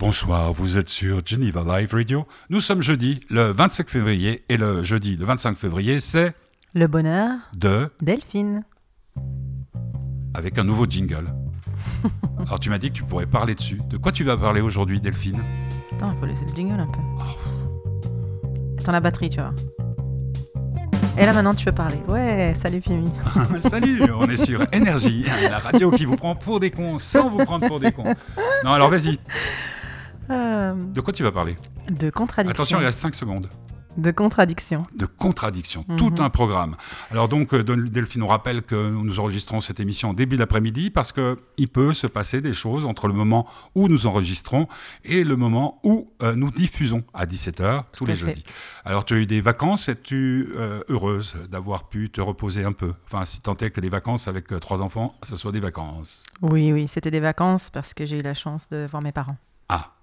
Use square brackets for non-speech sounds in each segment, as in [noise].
Bonsoir, vous êtes sur Geneva Live Radio. Nous sommes jeudi, le 25 février, et le jeudi, le 25 février, c'est Le bonheur de... Delphine. avec un nouveau jingle. [laughs] Alors tu m'as dit que tu pourrais parler dessus. De quoi tu vas parler aujourd'hui, Delphine? Attends, il faut laisser le jingle un peu. Attends la batterie, tu vois. Et là maintenant tu peux parler. Ouais, salut Pimi. Salut, on est sur [laughs] Énergie, la radio qui vous prend pour des cons sans vous prendre pour des cons. Non, alors vas-y, Euh, de quoi tu vas parler de contradiction. Attention, il reste 5 secondes. De contradiction. de contradiction, Mhm. tout un programme. Alors donc, euh, Don- Delphine, on rappelle que nous enregistrons cette émission en début d'après-midi parce que il peut se passer des choses entre le moment où nous enregistrons et le moment où euh, nous diffusons à 17h tous Tout les à fait. jeudis. Alors tu as eu des vacances, es-tu euh, heureuse d'avoir pu te reposer un peu? Enfin, si tant est que les vacances avec euh, trois enfants, ce soit des vacances. Oui, oui, c'était des vacances parce que j'ai eu la chance de voir mes parents. Ah,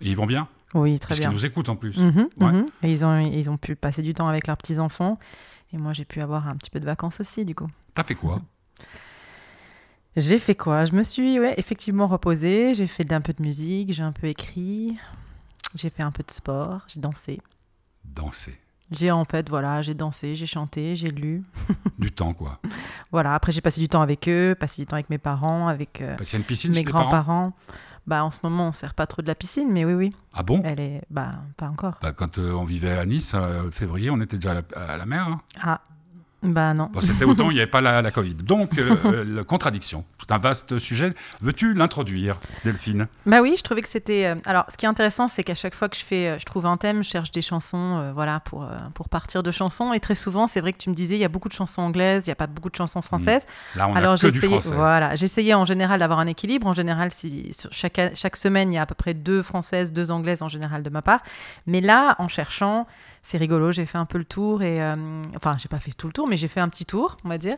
et ils vont bien Oui, très Parce qu'ils bien. nous écoutent en plus. Mhm, Ouais. mhm. Et ils ont, ils ont pu passer du temps avec leurs petits-enfants. Et moi, j'ai pu avoir un petit peu de vacances aussi, du coup. T'as fait quoi? J'ai fait quoi? Je me suis ouais, effectivement reposée. J'ai fait un peu de musique, j'ai un peu écrit. J'ai fait un peu de sport, j'ai dansé. Danser. J'ai en fait, voilà, j'ai dansé, j'ai chanté, j'ai lu. [laughs] Du temps, quoi. Voilà, après j'ai passé du temps avec eux, passé du temps avec mes parents, avec euh, une piscine mes grands-parents. Bah en ce moment, on sert pas trop de la piscine, mais oui, oui, Ah bon? Elle est, bah pas encore. Bah, quand euh, on vivait à Nice, euh, février, on était déjà à la, à la mer. hein. Ah, bah non. Bon, C'était autant, il n'y avait pas la, la Covid. Donc, euh, [laughs] euh, la contradiction. C'est un vaste sujet. Veux-tu l'introduire, Delphine? Bah oui, je trouvais que c'était. euh, Alors, ce qui est intéressant, c'est qu'à chaque fois que je fais, je trouve un thème, je cherche des chansons, euh, voilà, pour euh, pour partir de chansons. Et très souvent, c'est vrai que tu me disais, il y a beaucoup de chansons anglaises, il y a pas beaucoup de chansons françaises. Là, on Alors a que du français. voilà, j'essayais en général d'avoir un équilibre. En général, si chaque chaque semaine, il y a à peu près deux françaises, deux anglaises en général de ma part. Mais là, en cherchant, c'est rigolo. J'ai fait un peu le tour et euh, enfin, j'ai pas fait tout le tour, mais j'ai fait un petit tour, on va dire.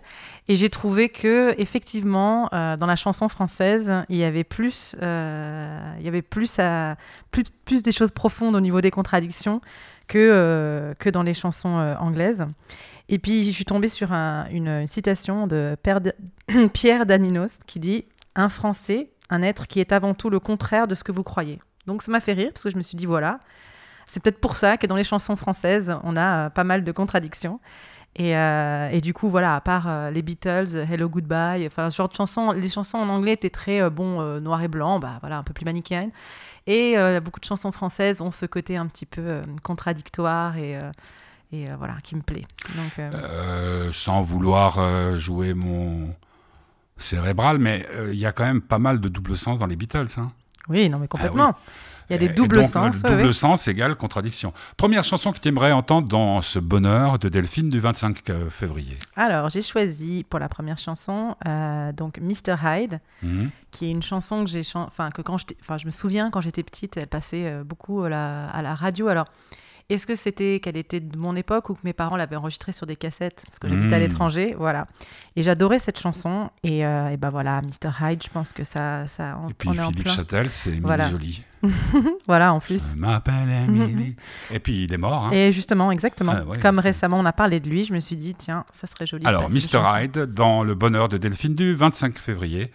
Et j'ai trouvé que effectivement, euh, dans la chanson française, il y avait plus, euh, il y avait plus des choses profondes au niveau des contradictions que euh, que dans les chansons anglaises. Et puis, je suis tombée sur un- une, citation de [coughs] Pierre Daninos qui dit Un Français, un être qui est avant tout le contraire de ce que vous croyez. Donc, ça m'a fait rire parce que je me suis dit Voilà, c'est peut-être pour ça que dans les chansons françaises, on a euh, pas mal de contradictions. Et, euh, et du coup, voilà, à part euh, les Beatles, Hello Goodbye, enfin, ce genre de chansons, les chansons en anglais étaient très, euh, bon, noir et blanc, bah, voilà, un peu plus manichéennes. Et beaucoup de chansons françaises ont ce côté un petit peu contradictoire et, et voilà, qui me plaît. Donc, sans vouloir jouer mon cérébral, mais il y a quand même pas mal de double sens dans les Beatles. hein. Oui, non, mais complètement. Il y a des et doubles donc, sens. Le double ouais. sens égale contradiction. Première chanson que tu aimerais entendre dans ce bonheur de Delphine du 25 février. Alors, j'ai choisi pour la première chanson, euh, donc Mr. Hyde, Mhm. qui est une chanson que j'ai, enfin que quand je me souviens quand j'étais petite, elle passait euh, beaucoup à la, à la radio. Alors, est-ce que c'était qu'elle était de mon époque ou que mes parents l'avaient enregistrée sur des cassettes? Parce que j'habitais à l'étranger, voilà. Et j'adorais cette chanson et, euh, et ben voilà, Mr. Hyde, je pense que ça, ça, on, Et puis on est en Philippe plein. Châtel, c'est Émilie Voilà. Jolie. [laughs] Voilà, en plus. Je m'appelle Émilie. [laughs] Et puis il est mort. hein. Et justement, exactement. Ah, ouais. Comme récemment on a parlé de lui, je me suis dit tiens, ça serait joli. Alors, Mr. Hyde dans le bonheur de Delphine du 25 février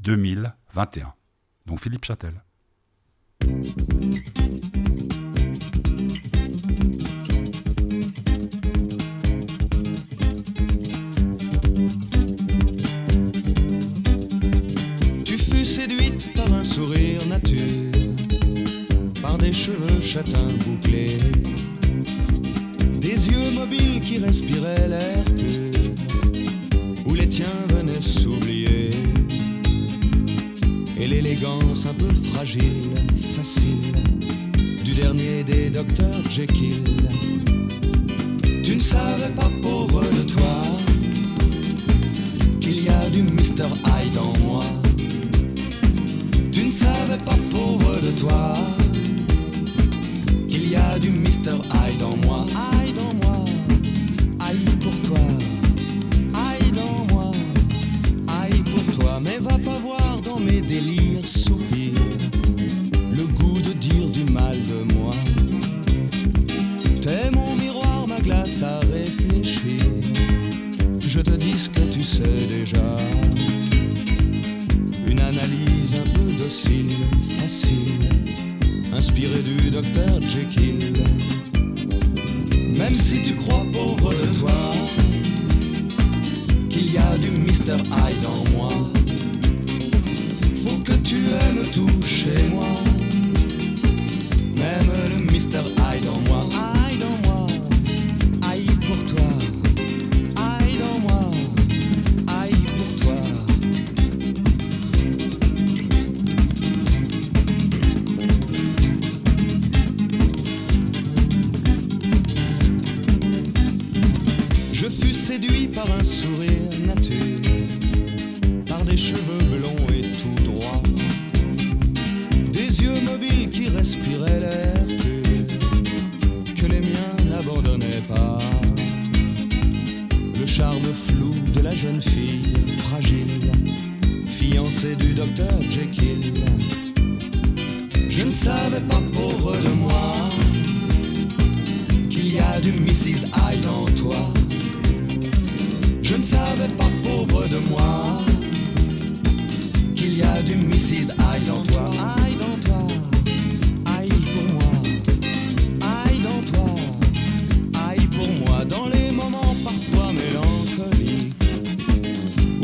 2021. Donc Philippe Châtel. Sourire nature, par des cheveux châtains bouclés, des yeux mobiles qui respiraient l'air pur, où les tiens venaient s'oublier, et l'élégance un peu fragile, facile, du dernier des docteurs Jekyll. Tu ne savais pas pauvre de toi qu'il y a du Mr. Hyde en moi. Ne savais pas, pauvre de toi, qu'il y a du Mr. Hyde en moi, docteur Jekyll.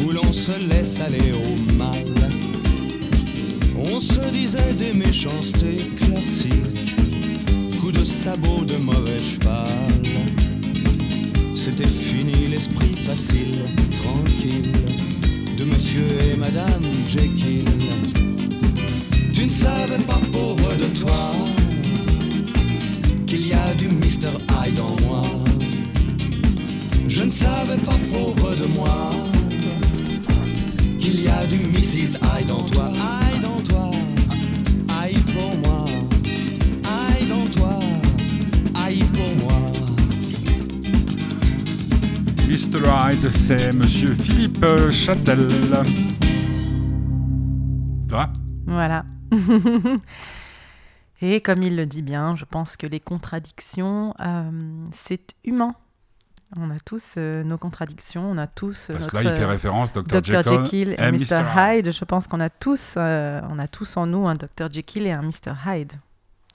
Où l'on se laisse aller au mal, on se disait des méchancetés classiques, coups de sabot de mauvais cheval. C'était fini l'esprit facile, tranquille de monsieur et madame Jekyll. Tu ne savais pas, pauvre de toi, qu'il y a du Mr. Hyde en moi. Je ne savais pas, pauvre de moi, qu'il y a du Mrs. Hyde en toi. Hyde en toi, Hyde pour moi. Hyde en toi, Hyde pour moi. Mr. Hyde, c'est Monsieur Philippe Châtel. Vois Voilà. [laughs] Et comme il le dit bien, je pense que les contradictions, euh, c'est humain. On a tous euh, nos contradictions, on a tous euh, Parce que là, il fait référence Dr. Dr. Jekyll, Jekyll et, et Mr. Hyde. Je pense qu'on a tous, euh, on a tous en nous un Dr. Jekyll et un Mr. Hyde.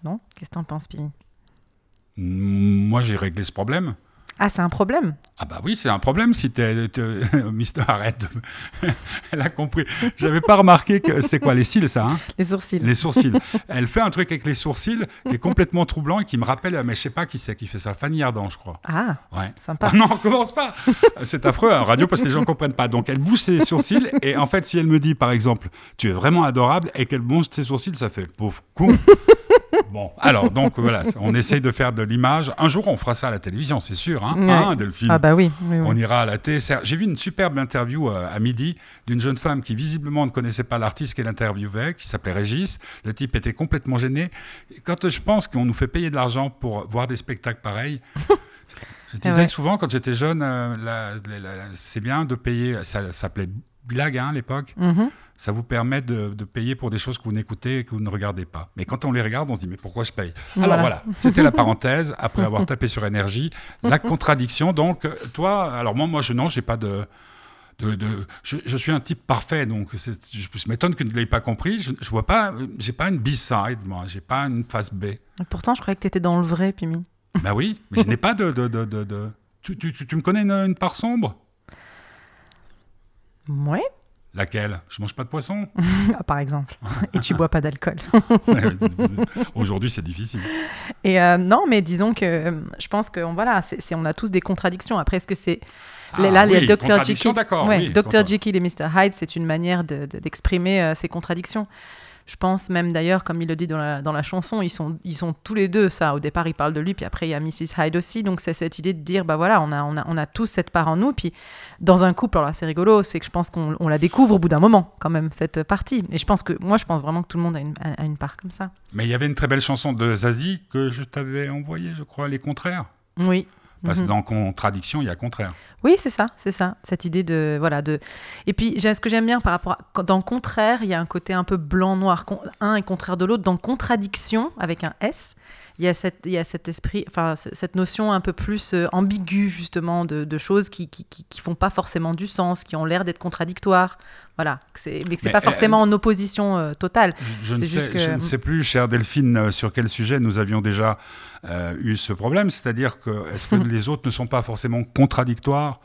Non? Qu'est-ce que t'en penses, Pimi Moi, j'ai réglé ce problème. Ah, c'est un problème. Ah bah oui, c'est un problème si t'es... [laughs] Mister, arrête. [laughs] Elle a compris. J'avais pas remarqué que... [laughs] C'est quoi, les cils, ça hein? Les sourcils. Les sourcils. Elle fait un truc avec les sourcils qui est complètement troublant et qui me rappelle... Mais je sais pas qui c'est qui fait ça. Fanny Ardant, je crois. Ah, Ouais. sympa. Ah non, on commence pas. C'est affreux à la radio parce que les gens comprennent pas. Donc elle bouge ses sourcils et en fait, si elle me dit par exemple, tu es vraiment adorable et qu'elle bouge ses sourcils, ça fait pauvre con. [laughs] Bon, alors donc voilà, on essaye de faire de l'image. Un jour, on fera ça à la télévision, c'est sûr, hein, Ouais. Hein, Delphine. Ah bah oui. oui, oui. On ira à la télé. J'ai vu une superbe interview euh, à midi d'une jeune femme qui visiblement ne connaissait pas l'artiste qu'elle interviewait, qui s'appelait Régis. Le type était complètement gêné. Et Quand euh, je pense qu'on nous fait payer de l'argent pour voir des spectacles pareils, [laughs] je disais ouais. souvent quand j'étais jeune, euh, c'est bien de payer. Ça, ça s'appelait Bilag hein, à l'époque. Mhm. Ça vous permet de, de payer pour des choses que vous n'écoutez et que vous ne regardez pas. Mais quand on les regarde, on se dit mais pourquoi je paye? Alors Voilà. voilà, c'était la [laughs] parenthèse après avoir tapé sur énergie, la contradiction. Donc toi, alors moi, moi je non, j'ai pas de de, de- je, je suis un type parfait, donc je, m'étonne que ne l'ayez pas compris. Je, je vois pas, j'ai pas une B-side, moi, j'ai pas une face B. Et Pourtant, je croyais que t'étais dans le vrai, Pimi. bah oui, mais je n'ai pas de. de, de, de, de- Tu, tu, tu- tu me connais une, une part sombre? Ouais, Laquelle? Je mange pas de poisson? [laughs] Ah, par exemple. Et tu bois pas d'alcool. [laughs] Aujourd'hui, c'est difficile. Et euh, non, mais disons que euh, je pense que voilà, on a tous des contradictions. Après, est-ce que c'est Ah là les Dr Jekyll, ouais, oui, Dr Jekyll et Mr Hyde, c'est une manière de- de- d'exprimer euh, ces contradictions. Je pense même d'ailleurs, comme il le dit dans la, dans la chanson, ils sont, ils sont tous les deux ça. Au départ, il parle de lui, puis après il y a Mrs Hyde aussi. Donc c'est cette idée de dire, bah voilà, on a, on a, on a tous cette part en nous. Puis dans un couple, alors là c'est rigolo, c'est que je pense qu'on on la découvre au bout d'un moment quand même cette partie. Et je pense que moi, je pense vraiment que tout le monde a une, a- a une part comme ça. Mais il y avait une très belle chanson de Zazie que je t'avais envoyée, je crois, Les Contraires. Oui. Parce que Mhm. dans contradiction, il y a contraire. Oui, c'est ça, c'est ça. Cette idée de voilà de. Et puis ce que j'aime bien par rapport à dans contraire, il y a un côté un peu blanc-noir. Con- Un est contraire de l'autre. Dans contradiction avec un S, il y a cette il y a cet esprit, enfin cette notion un peu plus euh, ambiguë justement de, de choses qui, qui qui qui font pas forcément du sens, qui ont l'air d'être contradictoires. Voilà, mais que c'est pas elle- forcément en opposition euh, totale. Je ne, sais, que- je ne sais plus, chère Delphine, euh, sur quel sujet nous avions déjà euh, eu ce problème. C'est-à-dire que est-ce que [laughs] les autres ne sont pas forcément contradictoires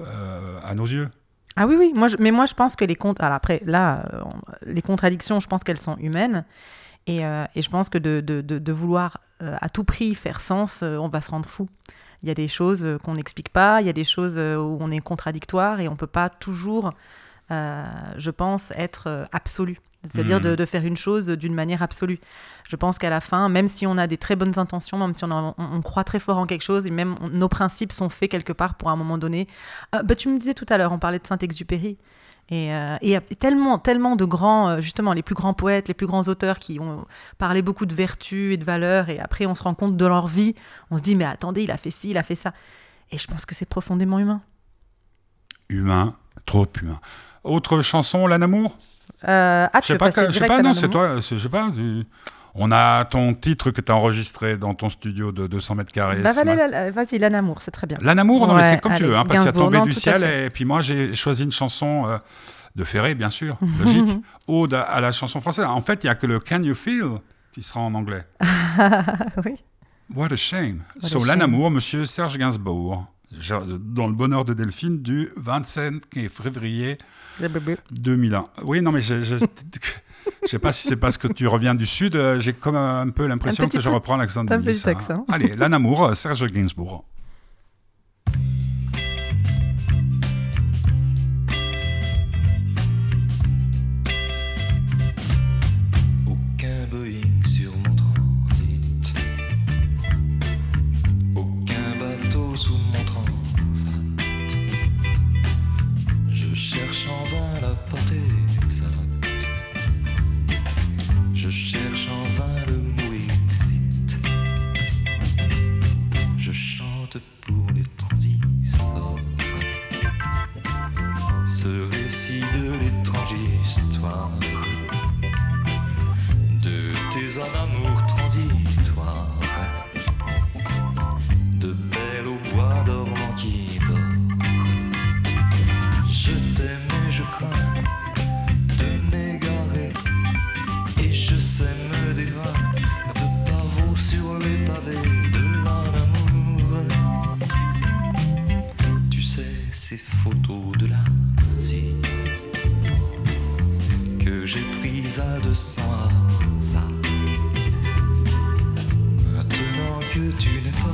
euh, à nos yeux? Ah oui, oui. Moi, je- mais moi, je pense que les comptes. Alors après, là, euh, les contradictions, je pense qu'elles sont humaines. Et, euh, et je pense que de, de- de- de vouloir euh, à tout prix faire sens, euh, on va se rendre fou. Il y a des choses qu'on n'explique pas, il y a des choses où on est contradictoire et on peut pas toujours, je pense, être absolu. C'est-à-dire Mhm. de, faire une chose d'une manière absolue. Je pense qu'à la fin, même si on a des très bonnes intentions, même si on, a- on- on croit très fort en quelque chose, et même on- nos principes sont faits quelque part pour un moment donné. Bah, tu me disais tout à l'heure, on parlait de Saint-Exupéry. Et euh, et il y a tellement, tellement de grands, euh, justement, les plus grands poètes, les plus grands auteurs qui ont parlé beaucoup de vertus et de valeurs, et après on se rend compte de leur vie, on se dit, mais attendez, il a fait ci, il a fait ça. Et je pense que c'est profondément humain. Humain, trop humain. Autre chanson, L'Anamour Euh, ah, Je sais pas, je sais pas non, c'est toi, je sais pas. tu- On a ton titre que tu as enregistré dans ton studio de 200 mètres carrés. Bah, Vas-y, l'anamour, c'est très bien. L'Anamour, non, mais Ouais, c'est comme tu veux, hein, parce qu'il a tombé non, du ciel. Et puis moi, j'ai choisi une chanson euh, de Ferré, bien sûr, logique, [laughs] ode à, à la chanson française. En fait, il n'y a que le Can You Feel qui sera en anglais. [laughs] oui. What a shame. What shame. l'Anamour, monsieur Serge Gainsbourg, dans le bonheur de Delphine du 25 février 2001. Oui, non, mais je je- [laughs] je sais pas si c'est parce que tu reviens du Sud, euh, j'ai comme un peu l'impression que je reprends l'accent de un Nice. Allez, l'Anamour, Serge Gainsbourg. Maintenant que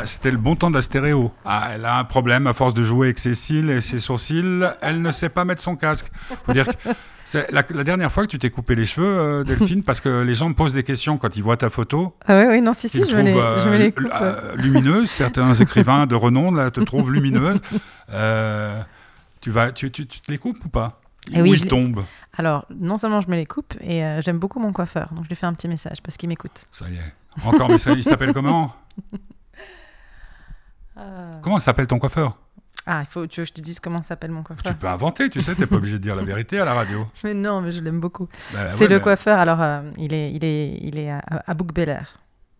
Ah, C'était le bon temps d'Astéréo. Ah, elle a un problème à force de jouer avec ses cils et ses sourcils. Elle ne sait pas mettre son casque. Faut dire que [laughs] c'est la, la dernière fois que tu t'es coupé les cheveux, euh, Delphine, parce que les gens me posent des questions quand ils voient ta photo. Ah oui, oui, non, si, si, je me les, trouvent, je me euh, les lu- coupe. euh, lumineuse. Certains [laughs] écrivains de renom là, te trouvent lumineuse. Euh, tu, vas, tu, tu, tu te les coupes ou pas? Eh Où oui, ils tombent? Alors, non seulement je me les coupe, et euh, j'aime beaucoup mon coiffeur, donc je lui fais un petit message parce qu'il m'écoute. Ça y est. Encore, mais ça, il s'appelle comment? [laughs] Comment s'appelle ton coiffeur? Ah, il faut tu veux que je te dise comment s'appelle mon Tu coiffeur peux inventer, tu sais, t'es pas obligé de dire la vérité à la radio. [laughs] Mais non, mais je l'aime beaucoup. Bah, C'est ouais, le coiffeur, alors euh, il est, il est, il est à, à.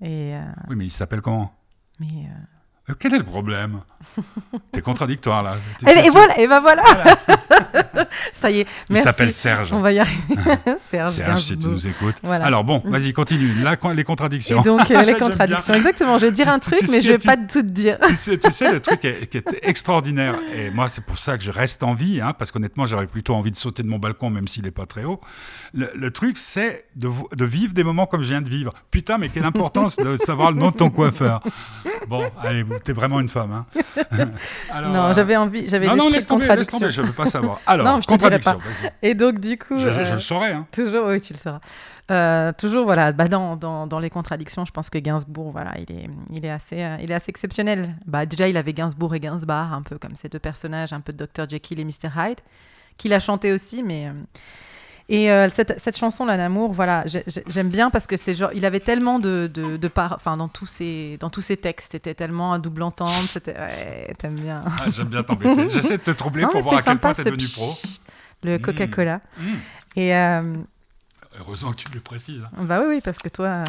Et, euh, Oui, mais il s'appelle comment? mais euh, Euh, Quel est le problème? [laughs] T'es contradictoire là. Tu- Et, tu- et tu- voilà, et ben voilà. [laughs] [laughs] Ça y est. Il merci. s'appelle Serge. On va y arriver. [laughs] Serge, Serge, si tu nous écoutes. Voilà. Alors bon, vas-y, continue. Les contradictions. Et donc, [laughs] euh, les contradictions. Exactement. Je vais dire un tu- truc, tu mais je vais tu- pas tout te dire. tu, sais, tu sais, le truc est- qui est extraordinaire, et moi c'est pour ça que je reste en vie, hein, parce qu'honnêtement j'aurais plutôt envie de sauter de mon balcon même s'il n'est pas très haut. Le, le truc c'est de, vivre des moments comme je viens de vivre. Putain, mais quelle importance de savoir le nom de ton coiffeur. Bon, allez, t'es vraiment une femme. Hein. Alors, non, j'avais envie, j'avais Non, non, laisse tomber, laisse tomber, je veux pas savoir. [laughs] Alors, Non, je contradiction, pas. Et donc, du coup. Je, je- je euh, le saurais. Hein. Toujours, oui, tu le sauras. Euh, toujours, voilà, bah dans, dans, dans les contradictions, je pense que Gainsbourg, voilà, il est, il est, assez, euh, il est assez exceptionnel. Bah, déjà, il avait Gainsbourg et Gainsbar, un peu comme ces deux personnages, un peu Dr. Jekyll et Mr. Hyde, qu'il a chanté aussi, mais. euh, et euh, cette, cette chanson, là, l'amour, voilà, j'ai- j'ai- j'aime bien parce que c'est genre, il avait tellement de, de, de par, enfin, dans tous ses, dans tous ses textes, c'était tellement à double entendre, c'était, ouais, t'aimes bien. Ah, J'aime bien t'embêter. [laughs] J'essaie de te troubler Non, pour voir à quel point t'es devenu pro. Le Mm. Coca-Cola. Mmh. Et euh, Heureusement que tu le précises. hein. bah oui, oui, parce que toi,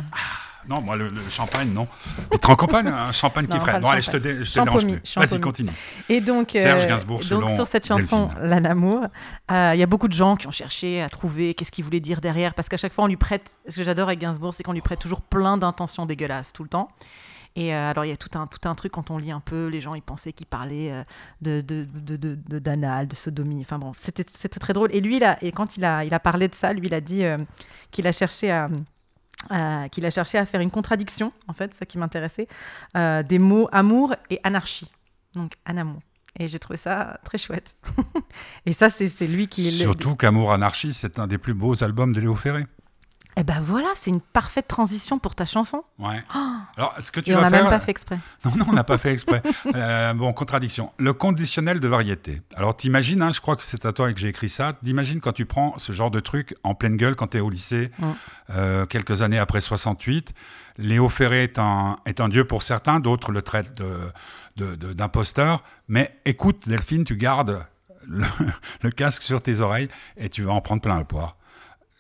Non, moi, le, le champagne, non. Mais te rends compte, un champagne qui Non, le Non, allez, je te, dé- je te dérange plus. Vas-y, continue. Et donc, Serge euh, Gainsbourg, donc sur cette chanson, Delphine. La Namour, euh, il y a beaucoup de gens qui ont cherché à trouver qu'est-ce qu'il voulait dire derrière, parce qu'à chaque fois on lui prête. Ce que j'adore avec Gainsbourg, c'est qu'on lui prête toujours plein d'intentions dégueulasses tout le temps. Et euh, alors il y a tout un, tout un truc quand on lit un peu, les gens ils pensaient qu'il parlait euh, de, de, de, d'anal, de sodomie. Enfin bon, c'était, c'était très drôle. Et lui, et quand il a, il a parlé de ça, lui, il a dit euh, qu'il a cherché à à- qu'il a cherché à faire une contradiction, en fait, ça qui m'intéressait, euh, des mots amour et anarchie. Donc, anamour. Et j'ai trouvé ça très chouette. [laughs] et ça, c'est lui qui... Surtout qu'Amour Anarchie, c'est un des plus beaux albums de Léo Ferré. Eh ben voilà, c'est une parfaite transition pour ta chanson. Ouais. [gasps] Alors, ce que tu et on vas n'a faire. même pas fait exprès. [laughs] Non, non, on n'a pas fait exprès. [laughs] Euh, bon, contradiction. Le conditionnel de variété. Alors, t'imagines, hein, je crois que c'est à toi que j'ai écrit ça, t'imagines quand tu prends ce genre de truc en pleine gueule quand tu es au lycée, Mm. euh, quelques années après 68. Léo Ferré est un, est un dieu pour certains, d'autres le traitent de- de- de- d'imposteur. Mais écoute, Delphine, tu gardes le, [laughs] le casque sur tes oreilles et tu vas en prendre plein le poire.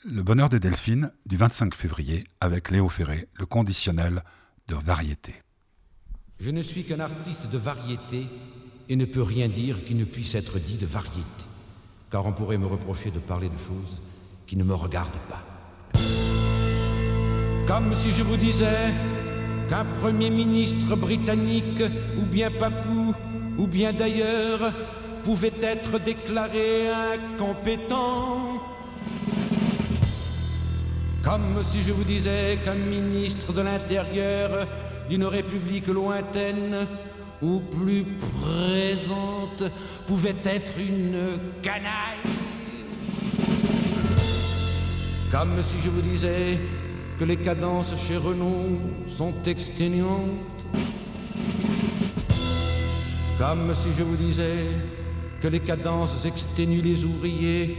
Le bonheur de Delphine du 25 février avec Léo Ferré, le conditionnel de variété. Je ne suis qu'un artiste de variété et ne peux rien dire qui ne puisse être dit de variété, car on pourrait me reprocher de parler de choses qui ne me regardent pas. Comme si je vous disais qu'un Premier ministre britannique, ou bien papou, ou bien d'ailleurs, pouvait être déclaré incompétent. Comme si je vous disais qu'un ministre de l'Intérieur d'une république lointaine ou plus présente pouvait être une canaille. Comme si je vous disais que les cadences chez Renault sont exténuantes. Comme si je vous disais que les cadences exténuent les ouvriers,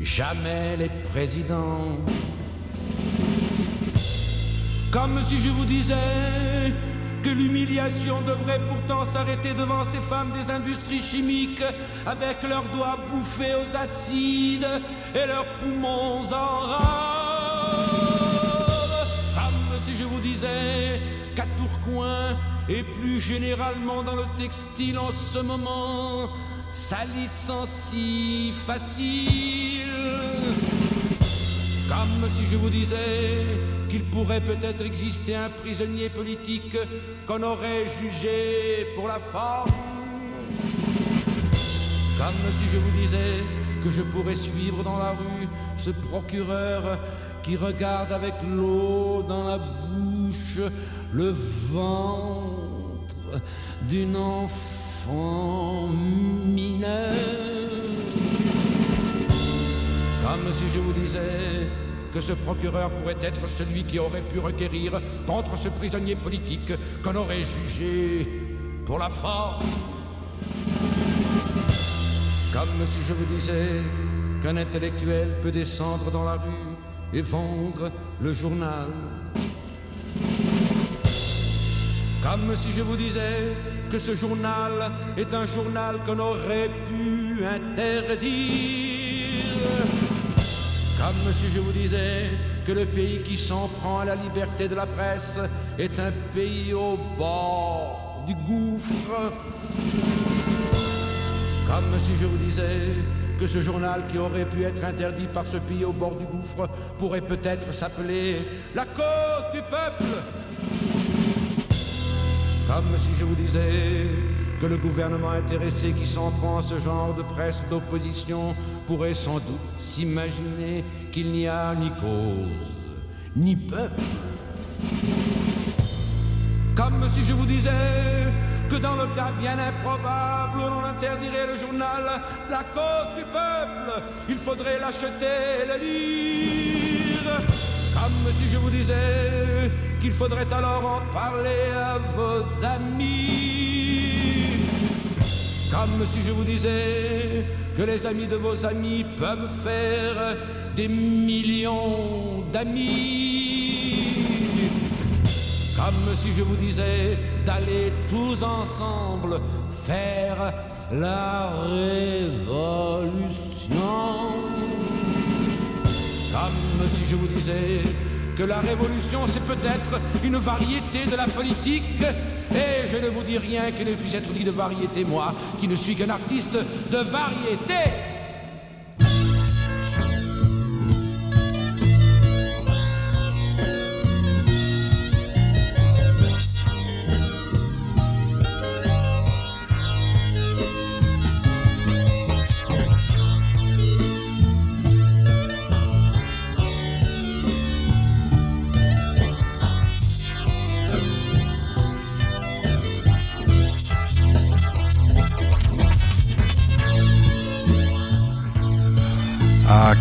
jamais les présidents. Comme si je vous disais que l'humiliation devrait pourtant s'arrêter devant ces femmes des industries chimiques avec leurs doigts bouffés aux acides et leurs poumons en rade. Comme si je vous disais qu'à Tourcoing et plus généralement dans le textile en ce moment, ça licencie facile. Comme si je vous disais qu'il pourrait peut-être exister un prisonnier politique qu'on aurait jugé pour la forme. Comme si je vous disais que je pourrais suivre dans la rue ce procureur qui regarde avec l'eau dans la bouche le ventre d'une enfant mineure. Comme si je vous disais que ce procureur pourrait être celui qui aurait pu requérir contre ce prisonnier politique qu'on aurait jugé pour la forme. Comme si je vous disais qu'un intellectuel peut descendre dans la rue et vendre le journal. Comme si je vous disais que ce journal est un journal qu'on aurait pu interdire. Comme si je vous disais que le pays qui s'en prend à la liberté de la presse est un pays au bord du gouffre. Comme si je vous disais que ce journal qui aurait pu être interdit par ce pays au bord du gouffre pourrait peut-être s'appeler La cause du peuple. Comme si je vous disais que le gouvernement intéressé qui s'en prend à ce genre de presse d'opposition pourrait sans doute s'imaginer qu'il n'y a ni cause, ni peuple. Comme si je vous disais que dans le cas bien improbable l'on interdirait le journal La cause du peuple, il faudrait l'acheter et le lire. Comme si je vous disais qu'il faudrait alors en parler à vos amis. Comme si je vous disais que les amis de vos amis peuvent faire des millions d'amis. Comme si je vous disais d'aller tous ensemble faire la révolution. Comme si je vous disais que la révolution c'est peut-être une variété de la politique. Et je ne vous dis rien qui ne puisse être dit de variété, moi, qui ne suis qu'un artiste de variété.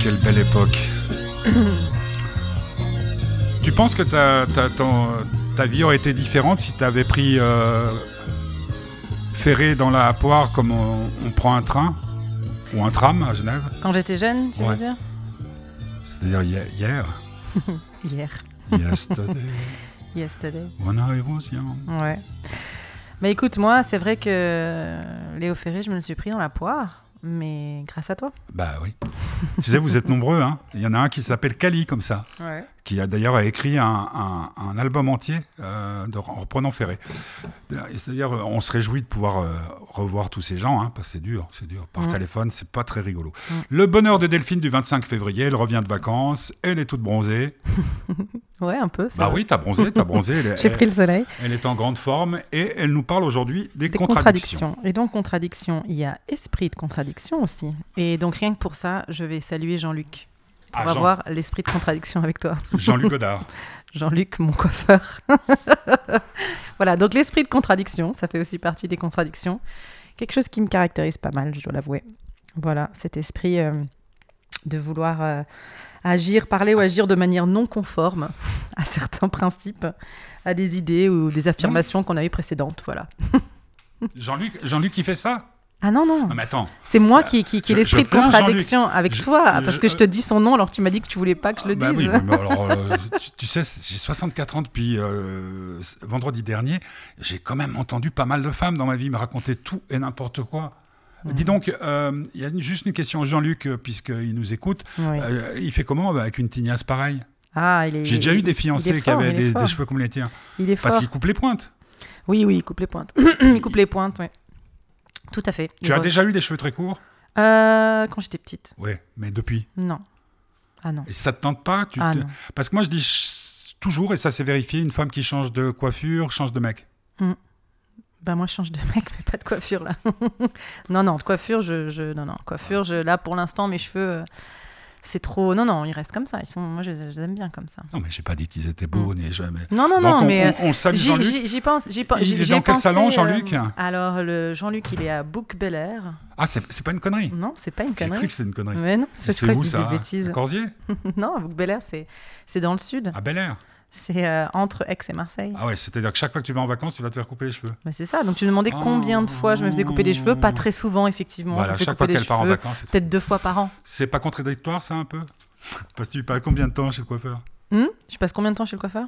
Quelle belle époque. tu penses que ta, ta, ton- ta vie aurait été différente si tu avais pris euh, ferré dans la poire comme on, on prend un train ou un tram à Genève? Quand j'étais jeune, tu Ouais. veux dire? C'est-à-dire hier. Hier. [laughs] Hier. Yesterday, [laughs] Yesterday. when I was young. Ouais. Mais écoute, moi, c'est vrai que Léo Ferré, je me le suis pris dans la poire, mais grâce à toi. Bah oui. tu sais, vous êtes nombreux. Hein Il y en a un qui s'appelle Kali, comme ça. Ouais. Qui a d'ailleurs écrit un, un- un album entier euh, de- en reprenant Ferré. C'est-à-dire, euh, on se réjouit de pouvoir euh, revoir tous ces gens, hein, parce que c'est dur, c'est dur. Par Mm. téléphone, c'est pas très rigolo. Mm. Le bonheur de Delphine du 25 février, elle revient de vacances, elle est toute bronzée. [laughs] Ouais, un peu. Bah vrai. oui, t'as bronzé, t'as bronzé. [laughs] J'ai pris le soleil. elle est en grande forme et elle nous parle aujourd'hui des, Des contradictions. contradictions. Et donc, contradiction, il y a esprit de contradiction aussi. Et donc, rien que pour ça, je vais saluer Jean-Luc. Pour Ah, avoir l'esprit de contradiction avec toi. [laughs] Jean-Luc Godard. Jean-Luc, mon coiffeur. [laughs] voilà, donc l'esprit de contradiction, ça fait aussi partie des contradictions. Quelque chose qui me caractérise pas mal, je dois l'avouer. Voilà, cet esprit euh, de vouloir euh, agir, parler ou agir de manière non conforme [laughs] à certains principes, à des idées ou des affirmations qu'on a eues précédentes. Voilà. Jean-Luc, Jean-Luc, qui fait ça? Ah non, non, Non, mais attends. c'est moi qui, qui, qui ai l'esprit de contradiction avec Je- toi, parce que je te dis son nom alors que tu m'as dit que tu voulais pas que je le Bah dise. oui, mais [laughs] alors, euh, tu, tu sais, j'ai 64 ans depuis euh, vendredi dernier. J'ai quand même entendu pas mal de femmes dans ma vie me raconter tout et n'importe quoi. Dis donc, euh, il y a une- juste une question, Jean-Luc, puisqu'il nous écoute. Oui. Il fait comment bah, avec une tignasse pareille? Ah, J'ai déjà eu des fiancés qui avaient des, cheveux comme les tiens. Il est Parce fort. qu'il coupe les pointes. Oui, oui, il coupe les pointes. [clears throat] il coupe les pointes, oui. Tout à fait. Tu as déjà eu des cheveux très courts? Euh, quand j'étais petite. Oui, mais depuis? Non. Ah non. Et ça te tente pas? Tu Ah te- non. Parce que moi, je dis toujours, et ça s'est vérifié, une femme qui change de coiffure change de mec. Bah moi je change de mec, [laughs] mais pas de coiffure là. [laughs] non, non, de coiffure, je, je... non, non, coiffure, je... là pour l'instant mes cheveux, euh, c'est trop. Non, non, ils restent comme ça. Ils sont, moi je, je les aime bien comme ça. Non, mais j'ai pas dit qu'ils étaient beaux, ni jamais. Non, non, Donc, non, on, mais on- on salue j'y- Jean-Luc. j'y j'y pense, j'y pense. Il est dans quel salon, euh, Jean-Luc? Alors le Jean-Luc, il est à Book Bel Air. Ah, c'est c'est pas une connerie. Non, c'est pas une J'ai cru connerie. que c'était une connerie. Mais non, C'est où ça. À Corsier? [laughs] Non, Book Bel Air, c'est c'est dans le sud. À Bel Air C'est euh, entre Aix et Marseille. Ah ouais, c'est-à-dire que chaque fois que tu vas en vacances, tu vas te faire couper les cheveux. Bah, c'est ça. Donc tu me demandais combien de fois je me faisais couper les cheveux. Pas très souvent, effectivement. voilà, chaque fois qu'elle part en vacances. Peut-être deux fois par an. C'est pas contradictoire, ça, un peu? [laughs] Parce que tu passes combien de temps chez le coiffeur? Hmm? Je passe combien de temps chez le coiffeur?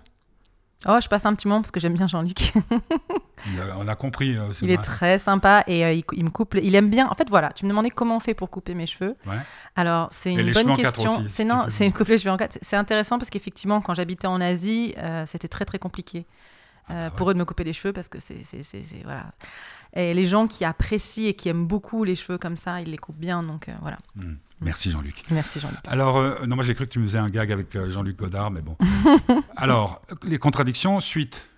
Oh, je passe un petit moment parce que j'aime bien Jean-Luc. [laughs] On a compris. euh, c'est il est très sympa et euh, il, me coupe. Il aime bien. En fait, voilà. Tu me demandais comment on fait pour couper mes cheveux. Ouais. Alors, c'est une bonne question. si c'est non, c'est une coupe les cheveux en quatre. C'est intéressant parce qu'effectivement, quand j'habitais en Asie, euh, c'était très très compliqué. euh, pour eux de me couper les cheveux parce que c'est- voilà. Et les gens qui apprécient et qui aiment beaucoup les cheveux comme ça, ils les coupent bien. Donc euh, voilà. Hmm. Merci Jean-Luc. Merci Jean-Luc. Alors, euh, non, moi j'ai cru que tu me faisais un gag avec euh, Jean-Luc Godard, mais bon. [laughs] Alors, les contradictions, suite.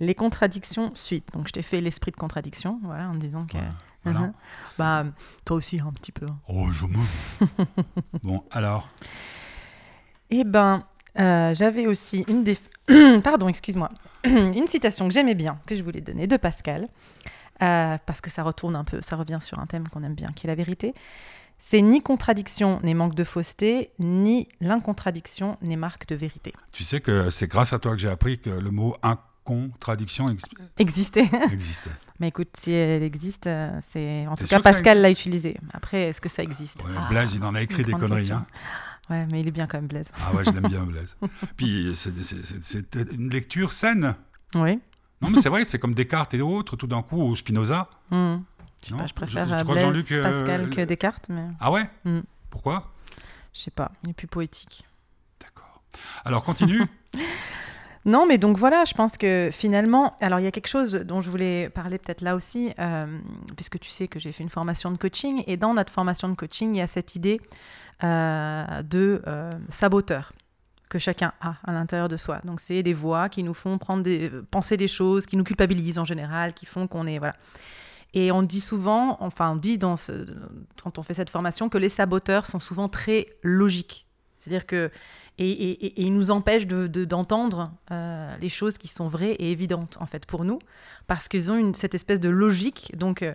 Les contradictions suite. Donc je t'ai fait l'esprit de contradiction, voilà, en disant que. Voilà. [laughs] Bah, toi aussi un petit peu. Oh, je me. [laughs] bon, alors. Eh ben, euh, j'avais aussi une des... [clears throat] Pardon, excuse-moi. [clears throat] une citation que j'aimais bien, que je voulais donner, de Pascal, euh, parce que ça retourne un peu, ça revient sur un thème qu'on aime bien, qui est la vérité. C'est ni contradiction n'est manque de fausseté, ni l'incontradiction n'est marque de vérité. Tu sais que c'est grâce à toi que j'ai appris que le mot incontradiction ex- existait. [laughs] Mais écoute, si elle existe, euh, c'est en tout cas Pascal l'a utilisé. Après, est-ce que ça existe? Ouais, Ah, Blaise, il en a écrit des conneries. hein. Ouais, mais il est bien quand même Blaise. Ah ouais, je l'aime bien, [laughs] Blaise. Puis c'est une lecture saine. Oui. Non, mais c'est vrai, c'est comme Descartes et autres, tout d'un coup, ou Spinoza. Hmm. Je sais Non pas, je préfère Je- je euh, que euh, Pascal que Descartes, mais Ah ouais Mm. Pourquoi je sais pas, il est plus poétique. D'accord. Alors, continue. [laughs] Non, mais donc voilà, je pense que finalement, alors il y a quelque chose dont je voulais parler peut-être là aussi, euh, puisque tu sais que j'ai fait une formation de coaching, et dans notre formation de coaching, il y a cette idée euh, de euh, saboteur que chacun a à l'intérieur de soi. Donc c'est des voix qui nous font prendre des, penser des choses, qui nous culpabilisent en général, qui font qu'on est voilà. Et on dit souvent, enfin on dit quand on fait cette formation que les saboteurs sont souvent très logiques. C'est-à-dire que et, nous empêchent de- de- d'entendre euh, les choses qui sont vraies et évidentes en fait pour nous, parce qu'ils ont cette espèce de logique. Donc, euh,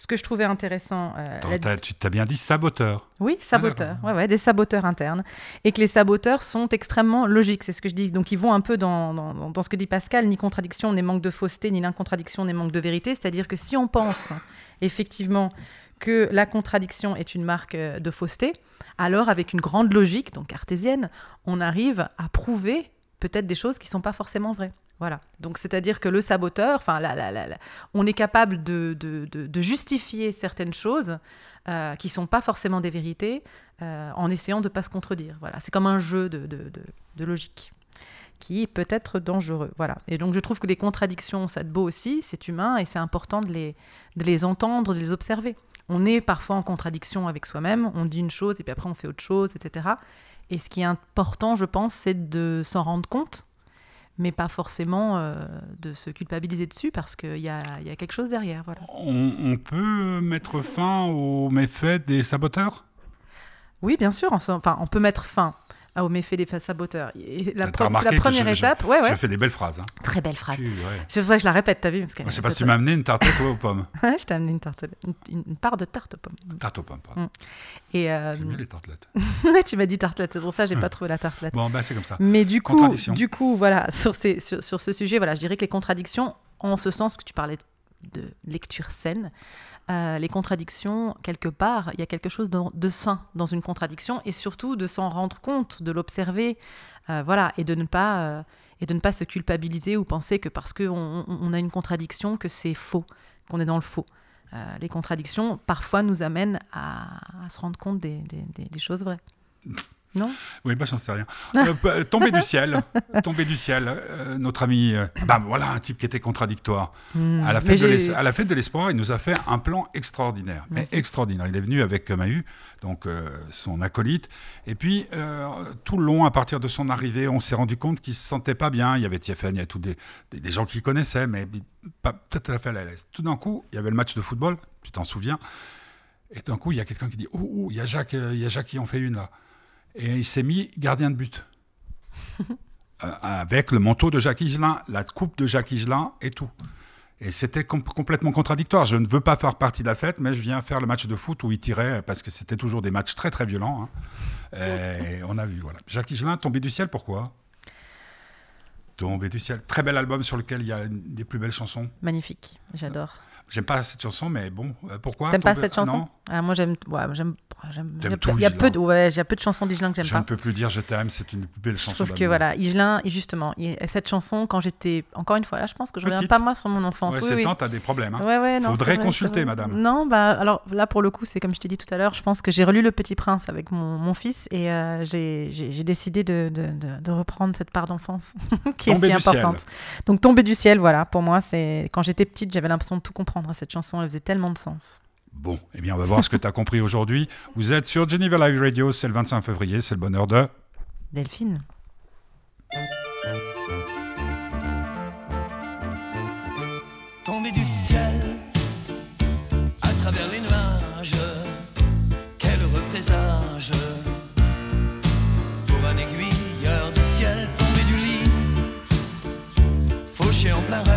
ce que je trouvais intéressant, euh, Attends, la- t'as- tu t'as bien dit saboteur. oui, saboteurs, d'accord. ouais, ouais, des saboteurs internes, et que les saboteurs sont extrêmement logiques, c'est ce que je dis. Donc ils vont un peu dans, dans, dans ce que dit Pascal, ni contradiction, ni manque de fausseté, ni l'incontradiction, ni manque de vérité. C'est-à-dire que si on pense effectivement que la contradiction est une marque euh, de fausseté, alors avec une grande logique, donc cartésienne, on arrive à prouver peut-être des choses qui ne sont pas forcément vraies. Voilà. Donc, c'est-à-dire que le saboteur, enfin, la- la- la- la- on est capable de, justifier certaines choses euh, qui sont pas forcément des vérités euh, en essayant de pas se contredire. Voilà. C'est comme un jeu de logique qui peut être dangereux. Voilà. Et donc, je trouve que les contradictions, ça de beau aussi, c'est humain et c'est important de les, de les entendre, de les observer. On est parfois en contradiction avec soi-même, on dit une chose et puis après on fait autre chose, etc. Et ce qui est important, je pense, c'est de s'en rendre compte, mais pas forcément euh, de se culpabiliser dessus parce qu'il y y a quelque chose derrière. Voilà. On, on peut mettre fin aux méfaits des saboteurs? Oui, bien sûr, enfin, on peut mettre fin aux méfaits des saboteurs. Et la, la première je- je- étape, ouais, ouais, Je fais des belles phrases. hein. très belle phrase. Tu- ouais. C'est pour ça que je la répète, t'as vu parce C'est est parce que tu m'as amené une tartelette aux pommes. [laughs] je t'ai amené une, tarte, une, une part de tarte aux pommes. Tarte aux pommes, pardon. Et euh, J'aime bien les tartelettes. [laughs] tu m'as dit tartelette, c'est pour ça que j'ai pas [laughs] trouvé la tartelette. Bon, bah c'est comme ça. Mais du coup, du coup, voilà, sur, ces, sur, sur ce sujet, voilà, je dirais que les contradictions, en ce sens que tu parlais de lecture saine, euh, les contradictions, quelque part, il y a quelque chose de, sain dans une contradiction, et surtout de s'en rendre compte, de l'observer, euh, voilà, et de ne pas euh, et de ne pas se culpabiliser ou penser que parce qu'on on, a une contradiction que c'est faux, qu'on est dans le faux. Les contradictions parfois nous amènent à, se rendre compte des choses vraies. Non? Oui, bah j'en sais rien. Euh, [laughs] p- tomber du ciel, tomber du ciel. euh, notre ami, euh, bah voilà un type qui était contradictoire. Hmm. À la, fête de j'ai- l'es- à la fête de l'espoir, il nous a fait un plan extraordinaire, mais extraordinaire. Il est venu avec Mahu, donc euh, son acolyte, et puis tout le long, à partir de son arrivée, on s'est rendu compte qu'il se sentait pas bien. Il y avait Tiffen, il y avait tous des, des, des gens qu'il connaissait, mais pas tout à fait à l'aise. Tout d'un coup, il y avait le match de football, tu t'en souviens, et d'un coup, il y a quelqu'un qui dit Oh, oh, il y a Jacques, il y a Jacques qui en fait une là. Et il s'est mis gardien de but. [laughs] Euh, avec le manteau de Jacques Higelin, la coupe de Jacques Higelin et tout. Et c'était com- complètement contradictoire. Je ne veux pas faire partie de la fête, mais je viens faire le match de foot où il tirait, parce que c'était toujours des matchs très très violents. hein. Et on a vu, voilà. Jacques Higelin, Tombé du ciel, pourquoi? Tombé du ciel. Très bel album sur lequel il y a une des plus belles chansons. Magnifique, j'adore. J'aime pas cette chanson, mais bon, euh, pourquoi T'aimes pas cette chanson ah, Moi, j'aime. Ouais, j'aime. Il y a tout, peu- de, ouais, il y a peu de chansons d'Igelin que j'aime je pas. ne peux plus dire je t'aime, c'est une belle Je chanson trouve que voilà, Igelin, justement, cette chanson, quand j'étais. Encore une fois, là, je pense que je reviens Petite. pas moi sur mon enfance. Ouais, oui, c'est oui. t'as des problèmes. hein. Ouais, ouais, non, Faudrait vrai, consulter, madame. Non, bah alors là pour le coup, c'est comme je t'ai dit tout à l'heure, je pense que j'ai relu Le Petit Prince avec mon, mon fils et euh, j'ai décidé de, de, de- de reprendre cette part d'enfance [laughs] qui Tomber est si importante. Donc Tomber du ciel, voilà, pour moi, c'est quand j'étais petite, j'avais l'impression de tout comprendre à cette chanson, elle faisait tellement de sens. Bon, eh bien, on va voir ce que tu as compris aujourd'hui. Vous êtes sur Geneva Live Radio, c'est le 25 février, c'est le bonheur de... Delphine. Tombé du ciel à travers les nuages. Quel heureux présage pour un aiguilleur de ciel tombé du lit, fauché en plein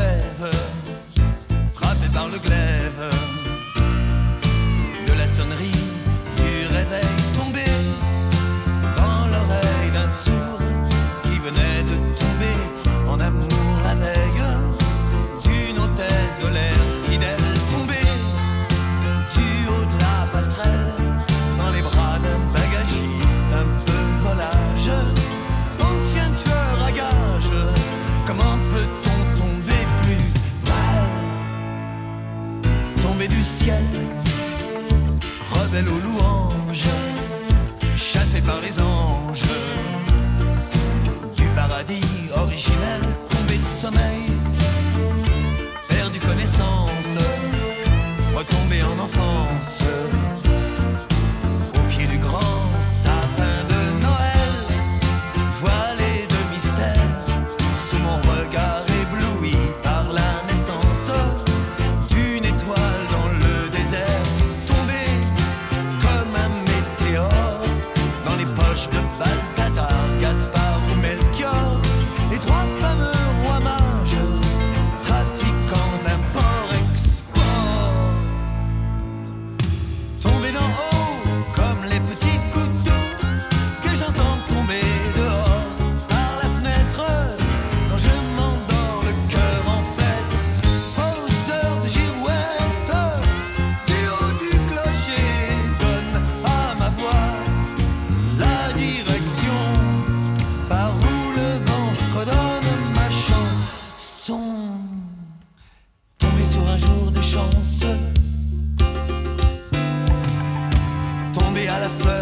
tombé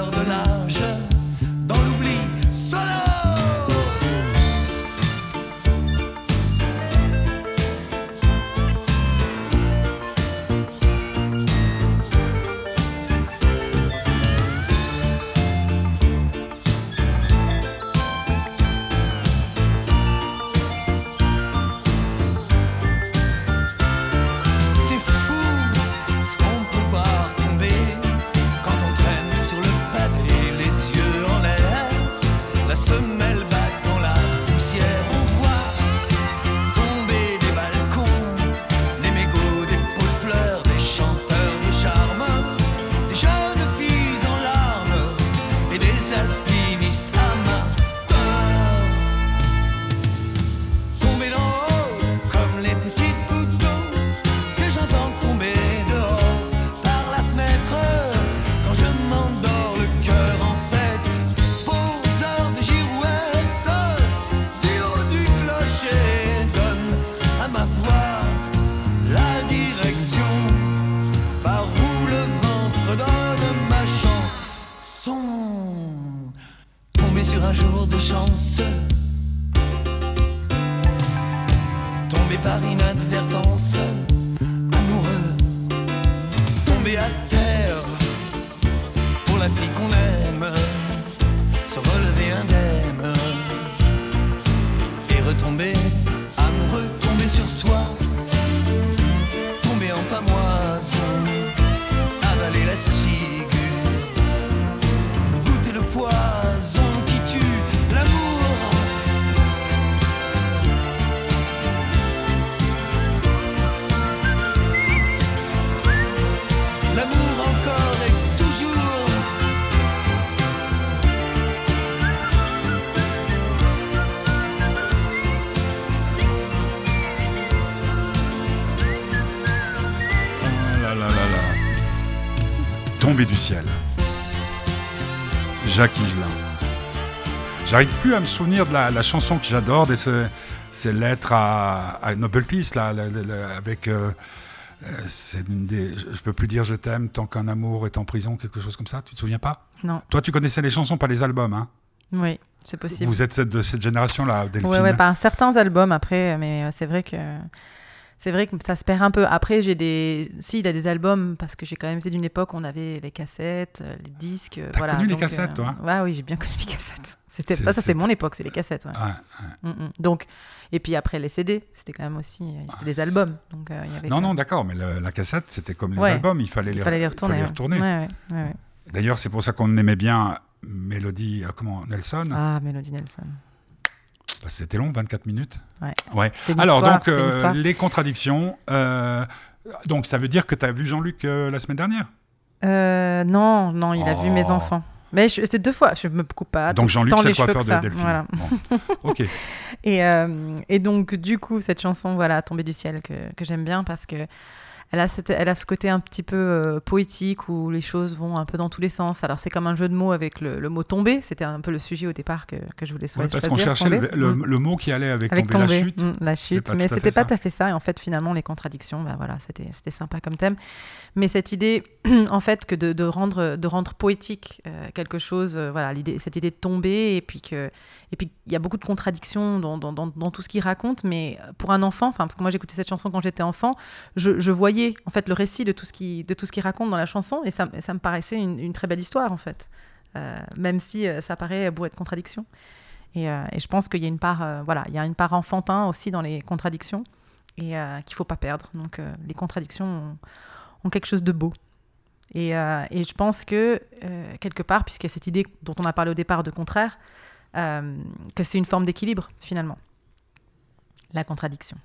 J'arrive plus à me souvenir de la, la chanson que j'adore, de ces, ces lettres à, à Nobel Peace, là, avec. euh, euh, c'est une des. Je peux plus dire je t'aime tant qu'un amour est en prison, quelque chose comme ça. Tu te souviens pas? Non, Toi, tu connaissais les chansons, pas les albums, hein? Oui, c'est possible. Vous êtes cette- de cette génération-là, Delphine. Ouais, ouais, par certains albums après, mais euh, c'est vrai que c'est vrai que ça se perd un peu. Après, j'ai des, si, il a des albums parce que j'ai quand même été d'une époque où on avait les cassettes, euh, les disques. T'as voilà, connu les cassettes, euh, toi Ouais, oui, j'ai bien connu les cassettes. C'était C'est- pas ça, c'est- mon époque, c'est les cassettes. ouais. Ouais. Mm, mm. Donc, et puis après les CD, c'était quand même aussi, euh, c'était Ah, des albums. Donc euh, il y avait. Non, que- non, d'accord, mais la cassette, c'était comme les albums, il fallait les, il fallait les retourner. fallait retourner. D'ailleurs, c'est pour ça qu'on aimait bien Mélodie, euh, comment, Nelson. Ah, Melody Nelson. Bah, c'était long, 24 minutes. Ouais. Alors, donc, euh, les contradictions. donc, ça veut dire que tu as vu Jean-Luc la semaine dernière? Non, non, il a vu mes Oh. enfants. Mais c'est deux fois, je me coupe pas. Donc, Jean-Luc, c'est le coiffeur de. Delphine. Voilà. Bon. [laughs] Ok. Et, euh, et donc, du coup, cette chanson, voilà, Tombée du ciel, que, que j'aime bien parce que elle a, cette- elle a ce côté un petit peu euh, poétique où les choses vont un peu dans tous les sens. Alors, c'est comme un jeu de mots avec le, le mot tomber. C'était un peu le sujet au départ que, que je voulais choisir. parce qu'on cherchait le, Mm. le mot qui allait avec, Avec tomber, tomber, la chute. mm, la chute. mais c'était pas tout à fait ça. Et en fait, finalement, les contradictions, bah voilà, c'était c'était sympa comme thème. Mais cette idée, [clears throat] en fait, que de, de rendre de rendre poétique euh, quelque chose, euh, voilà, l'idée, cette idée de tomber, et puis que et puis il y a beaucoup de contradictions dans, dans, dans, dans tout ce qu'il raconte. Mais pour un enfant, enfin, parce que moi j'écoutais cette chanson quand j'étais enfant, je, je voyais en fait le récit de tout ce qui de tout ce qu'il raconte dans la chanson, et ça, me paraissait une, très belle histoire en fait, Euh, même si euh, ça paraît bourré de contradictions. Et, euh, et je pense qu'il y a une part, voilà, il y a une part enfantin aussi dans les contradictions et qu'il faut pas perdre. Donc les contradictions ont, quelque chose de beau. Et, et je pense que quelque part, puisqu'il y a cette idée dont on a parlé au départ de contraire, que c'est une forme d'équilibre finalement. La contradiction.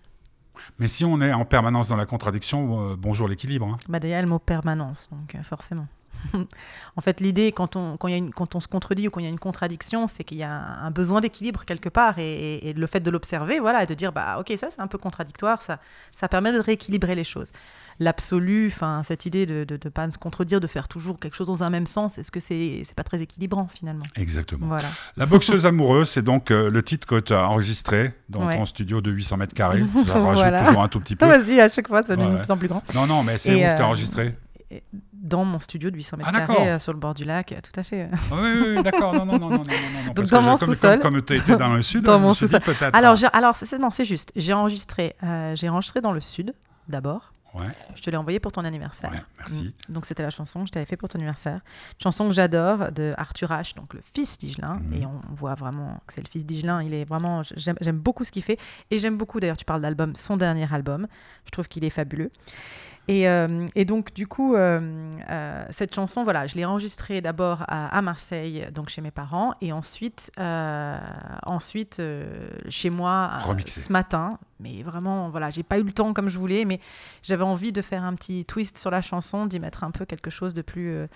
Mais si on est en permanence dans la contradiction, euh, bonjour l'équilibre. hein. Bah déjà, le mot permanence, donc euh, forcément. [laughs] en fait, l'idée, quand on, quand, y a une- quand on se contredit ou quand il y a une contradiction, c'est qu'il y a un, un besoin d'équilibre quelque part. Et, et- et le fait de l'observer, voilà, et de dire, bah, ok, ça c'est un peu contradictoire, ça, ça permet de rééquilibrer les choses. L'absolu, cette idée de ne pas se contredire, de faire toujours quelque chose dans un même sens, est-ce que c'est c'est pas très équilibrant finalement? Exactement. Voilà. La boxeuse amoureuse, c'est donc euh, le titre que tu as enregistré dans Ouais. ton studio de 800 mètres carrés. Je [laughs] rajoute Voilà. toujours un tout petit peu. Vas-y, à chaque fois, ça devient Ouais, de plus en plus grand. Non, non, mais c'est où que tu as euh, enregistré? Dans mon studio de 800 mètres Ah, carrés, euh, sur le bord du lac, euh, tout à fait. Oui, oui, oui, d'accord. Non, non, non, non, non, non. [laughs] Donc, dans mon sous-sol. Comme, comme tu étais dans le sud, [laughs] Dans je mon me suis dit sous-sol. peut-être. Alors, hein. j'ai- alors c'est non, c'est juste. J'ai enregistré, euh, j'ai enregistré dans le sud d'abord. Ouais, Je te l'ai envoyé pour ton anniversaire. ouais, merci. Mm. Donc c'était la chanson que je t'avais fait pour ton anniversaire. Chanson que j'adore de Arthur H, donc le fils d'Igelin. Mhm. Et on voit vraiment que c'est le fils d'Igelin. Il est vraiment, j'aime j'aime beaucoup ce qu'il fait. Et j'aime beaucoup, d'ailleurs, tu parles d'album, son dernier album. Je trouve qu'il est fabuleux. Et, euh, et donc, du coup, euh, euh, cette chanson, voilà, je l'ai enregistrée d'abord à, à Marseille, donc chez mes parents, et ensuite, ensuite chez moi ce matin. Mais vraiment, voilà, j'ai pas eu le temps comme je voulais, mais j'avais envie de faire un petit twist sur la chanson, d'y mettre un peu quelque chose de plus.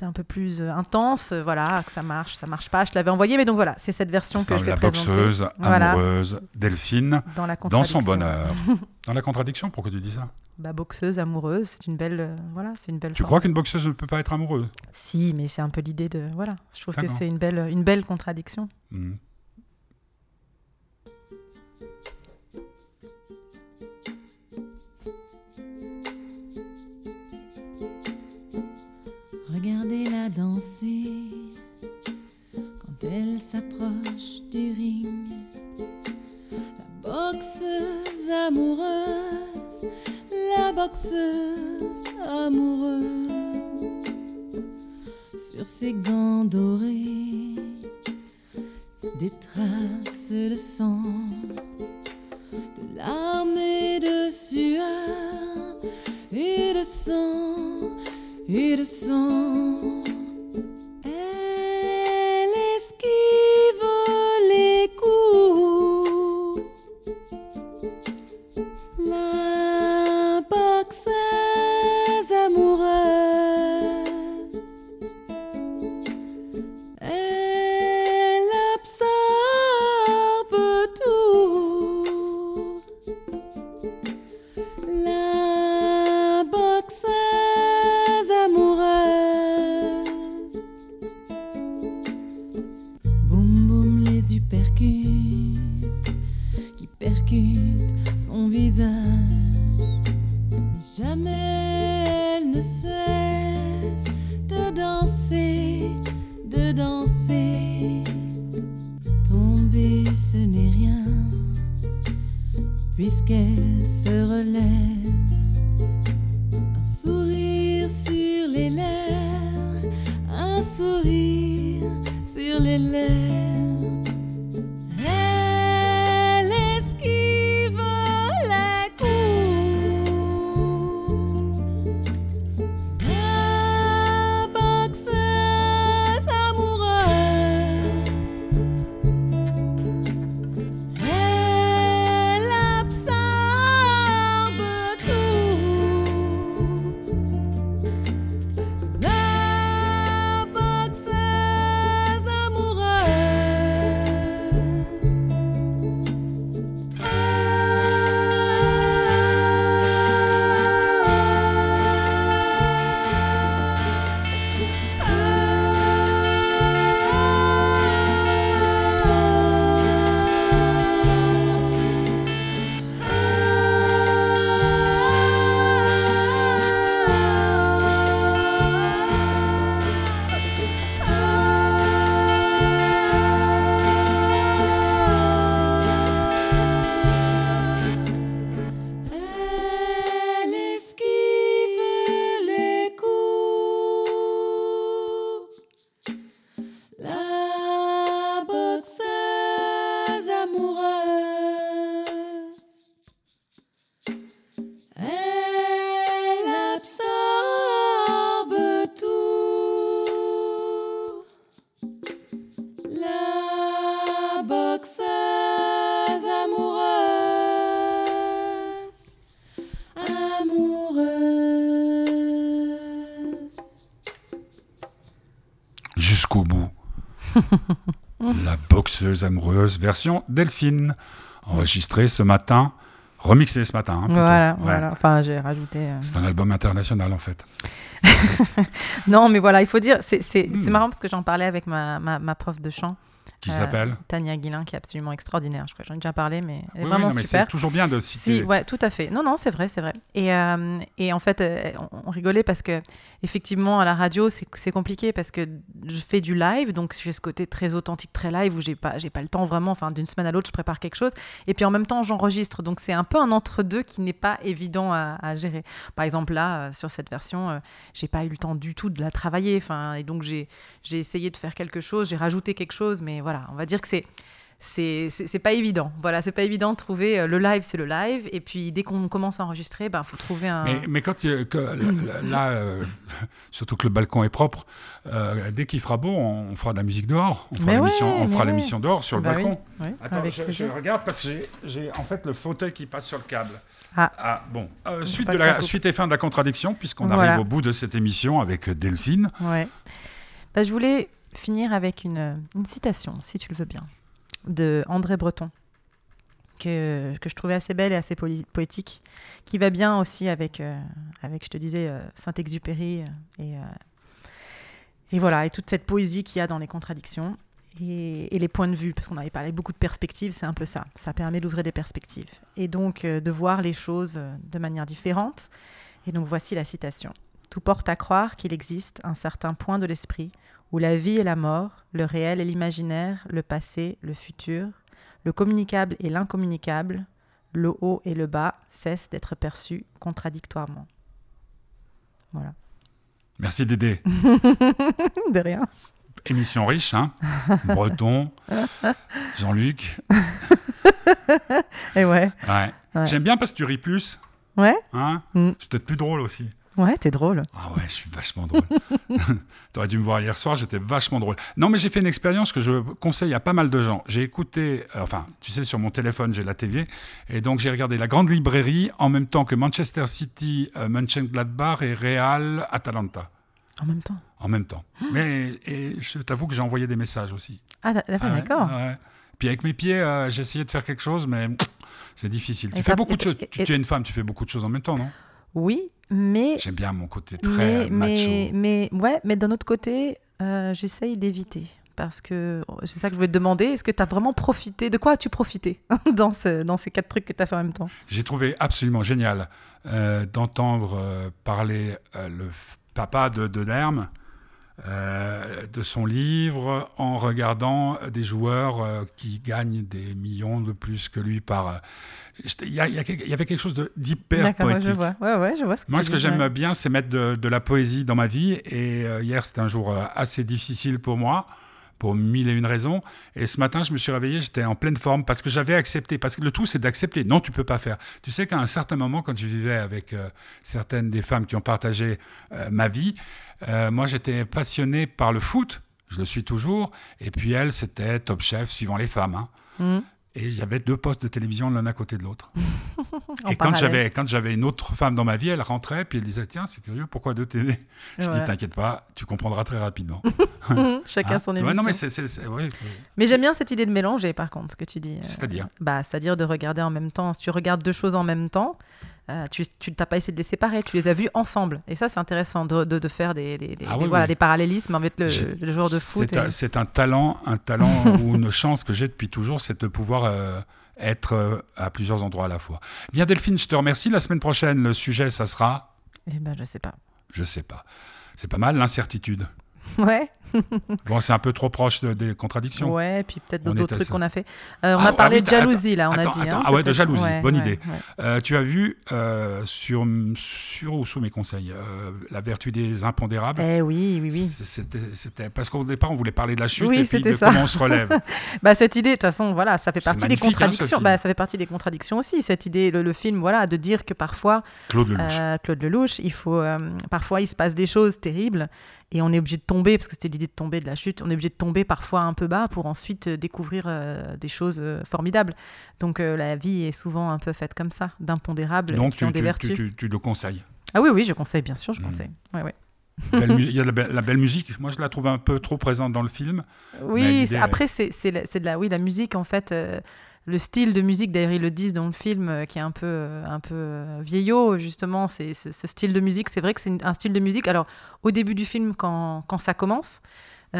D'un peu plus euh, intense, euh, voilà, que ça marche, ça marche pas. Je te l'avais envoyé, mais donc voilà, c'est cette version que je vais la présenter boxeuse Voilà. amoureuse Delphine dans la dans son bonheur. [laughs] dans la contradiction, pourquoi tu dis ça? Bah, boxeuse, amoureuse, c'est une belle, euh, voilà, c'est une belle. Tu forme. crois qu'une boxeuse ne peut pas être amoureuse? Si, mais c'est un peu l'idée de, voilà, je trouve que D'accord. c'est une belle, une belle contradiction. Hmm. Danser quand elle s'approche du ring. La boxeuse amoureuse, la boxeuse amoureuse. Sur ses gants dorés, des traces de sang, [laughs] La boxeuse amoureuse, version Delphine, enregistrée ce matin, remixée ce matin. hein. Voilà, Ouais. voilà. Enfin, j'ai rajouté. euh, C'est un album international en fait. [laughs] Non, mais voilà, il faut dire, c'est c'est- c'est marrant parce que j'en parlais avec ma, ma, ma prof de chant, Qui Euh, s'appelle Tania Guilin, qui est absolument extraordinaire. Je crois que j'en ai déjà parlé, mais elle est Oui, oui, vraiment non, mais super. C'est toujours bien de citer. Si, ouais, tout à fait. Non, non, c'est vrai, c'est vrai. Et, euh, et en fait, euh, on, on rigolait parce que, effectivement, à la radio, c'est compliqué parce que je fais du live, donc j'ai ce côté très authentique, très live où j'ai pas, j'ai pas le temps vraiment. Enfin, d'une semaine à l'autre, je prépare quelque chose, et puis en même temps, j'enregistre. Donc c'est un peu un entre-deux qui n'est pas évident à, à gérer. Par exemple, là, euh, sur cette version, euh, j'ai pas eu le temps du tout de la travailler. Enfin, et donc j'ai j'ai essayé de faire quelque chose, j'ai rajouté quelque chose, mais voilà, on va dire que c'est c'est pas évident. Voilà, c'est pas évident de trouver euh, le live, c'est le live, et puis dès qu'on commence à enregistrer, ben faut trouver un. Mais, mais quand il y a- que- là, là, euh, [laughs] surtout que le balcon est propre, euh, dès qu'il fera beau, on fera de la musique dehors. On fera Mais l'émission, ouais, on mais fera ouais. l'émission dehors sur le Bah balcon. oui, Attends, avec je, regarde parce que j'ai- en fait le fauteuil qui passe sur le câble. Ah. bon. Euh, Faut suite, de la, suite et fin de la contradiction, puisqu'on Voilà. arrive au bout de cette émission avec Delphine. Ouais. Bah, je voulais finir avec une, citation, si tu le veux bien, de André Breton, que, que je trouvais assez belle et assez poétique, qui va bien aussi avec, euh, avec je te disais, euh, Saint-Exupéry euh, et, et voilà, et toute cette poésie qu'il y a dans les contradictions. Et, les points de vue, parce qu'on avait parlé beaucoup de perspectives, c'est un peu ça. Ça permet d'ouvrir des perspectives. Et donc de voir les choses de manière différente. Et donc voici la citation. Tout porte à croire qu'il existe un certain point de l'esprit où la vie et la mort, le réel et l'imaginaire, le passé, le futur, le communicable et l'incommunicable, le haut et le bas cessent d'être perçus contradictoirement. Voilà. Merci Dédé. [laughs] de rien. Émission riche, hein [laughs] Breton, Jean-Luc. [laughs] Et ouais. Ouais. Ouais. J'aime bien parce que tu ris plus. Ouais Hein Mm. C'est peut-être plus drôle aussi. Ouais, t'es drôle. Ah ouais, je suis vachement drôle. [laughs] T'aurais dû me voir hier soir, j'étais vachement drôle. Non, mais j'ai fait une expérience que je conseille à pas mal de gens. J'ai écouté, euh, enfin, tu sais, sur mon téléphone, j'ai la TV, et donc j'ai regardé la grande librairie en même temps que Manchester City, euh, Mönchengladbach et Real Atalanta. En même temps. En même temps. [gasps] Mais et je t'avoue que j'ai envoyé des messages aussi. Ah, ouais, d'accord. ouais. Puis avec mes pieds, euh, j'ai essayé de faire quelque chose, mais c'est difficile. Et Tu fais beaucoup de choses. tu es une femme, tu fais beaucoup de choses en même temps, non? Oui, mais. J'aime bien mon côté très mais, macho. mais, mais, ouais, mais d'un autre côté, euh, j'essaye d'éviter. parce que c'est ça que je voulais te demander. Est-ce que tu as vraiment profité? De quoi as-tu profité [laughs] dans, ce, dans ces quatre trucs que tu as fait en même temps? J'ai trouvé absolument génial euh, d'entendre euh, parler le papa de, de Lerme euh, de son livre en regardant des joueurs euh, qui gagnent des millions de plus que lui par. euh, Il y, avait quelque chose d'hyper poétique. je vois. Ouais, ouais, je vois ce que Moi, ce que j'aime bien, c'est mettre de, de la poésie dans ma vie. Et hier, c'était un jour assez difficile pour moi, pour mille et une raisons. Et ce matin, je me suis réveillé, j'étais en pleine forme parce que j'avais accepté. Parce que le tout, c'est d'accepter. Non, tu peux pas faire. Tu sais qu'à un certain moment, quand je vivais avec euh, certaines des femmes qui ont partagé euh, ma vie, euh, moi, j'étais passionné par le foot. Je le suis toujours. Et puis elle, c'était Top Chef, suivant les femmes. hein. Mhm. Et il y avait deux postes de télévision l'un à côté de l'autre. [laughs] Et quand j'avais, quand j'avais une autre femme dans ma vie, elle rentrait, puis elle disait Tiens, c'est curieux, pourquoi deux télé? Je dis T'inquiète pas, tu comprendras très rapidement. [laughs] Chacun Hein son Ouais, émission. non, mais c'est. c'est- c'est- ouais, Mais j'aime bien cette idée de mélanger, par contre, ce que tu dis. Euh, C'est-à-dire bah, C'est-à-dire de regarder en même temps. Si tu regardes deux choses en même temps, euh, tu t'as pas essayé de les séparer, tu les as vues ensemble. Et ça, c'est intéressant de, de, de faire des, des, des- Ah des- voilà, oui. des parallélismes avec le, le joueur de foot. c'est, et- un, c'est un talent, un talent [laughs] ou une chance que j'ai depuis toujours, c'est de pouvoir euh, être euh, à plusieurs endroits à la fois. Bien, Delphine, je te remercie. La semaine prochaine, le sujet, ça sera, Eh ben, je sais pas. je sais pas. C'est pas mal, l'incertitude. Ouais, [laughs] Bon, c'est un peu trop proche de- des contradictions. ouais, puis peut-être d'autres trucs qu'on a fait. Euh, on Ah, a parlé ah oui, de jalousie, là, on attends, a dit. attends, hein, ah ouais, de jalousie, Ouais, bonne ouais, idée. ouais. Euh, tu as vu euh, sur, sur ou sous mes conseils la vertu des impondérables? Eh oui, oui, oui. C'était, parce qu'au départ, on voulait parler de la chute Oui, et puis de ça. comment on se relève. [laughs] Bah cette idée, de toute façon, voilà, ça fait partie des hein, contradictions. bah, ça fait partie des contradictions aussi. Cette idée, le, le film, voilà, de dire que parfois, Claude Lelouch. Claude Lelouch, il faut, parfois, il se passe des choses terribles et on est obligé de tomber parce que c'était de tomber de la chute. On est obligé de tomber parfois un peu bas pour ensuite euh, découvrir euh, des choses euh, formidables. Donc euh, la vie est souvent un peu faite comme ça, d'impondérables Donc, qui ont tu, des tu- vertus. tu- tu- tu le conseilles? Ah oui, oui, je conseille, bien sûr, je Mm. conseille. Ouais, ouais. Il y a de la, belle- la belle musique. Moi, je la trouve un peu trop présente dans le film. Oui, après, c'est la, de la, oui, la musique, en fait, euh, le style de musique, d'ailleurs, ils le disent dans le film, euh, qui est un peu, euh, un peu euh, vieillot, justement, c'est ce, ce style de musique. C'est vrai que c'est un style de musique. Alors, au début du film, quand, quand ça commence,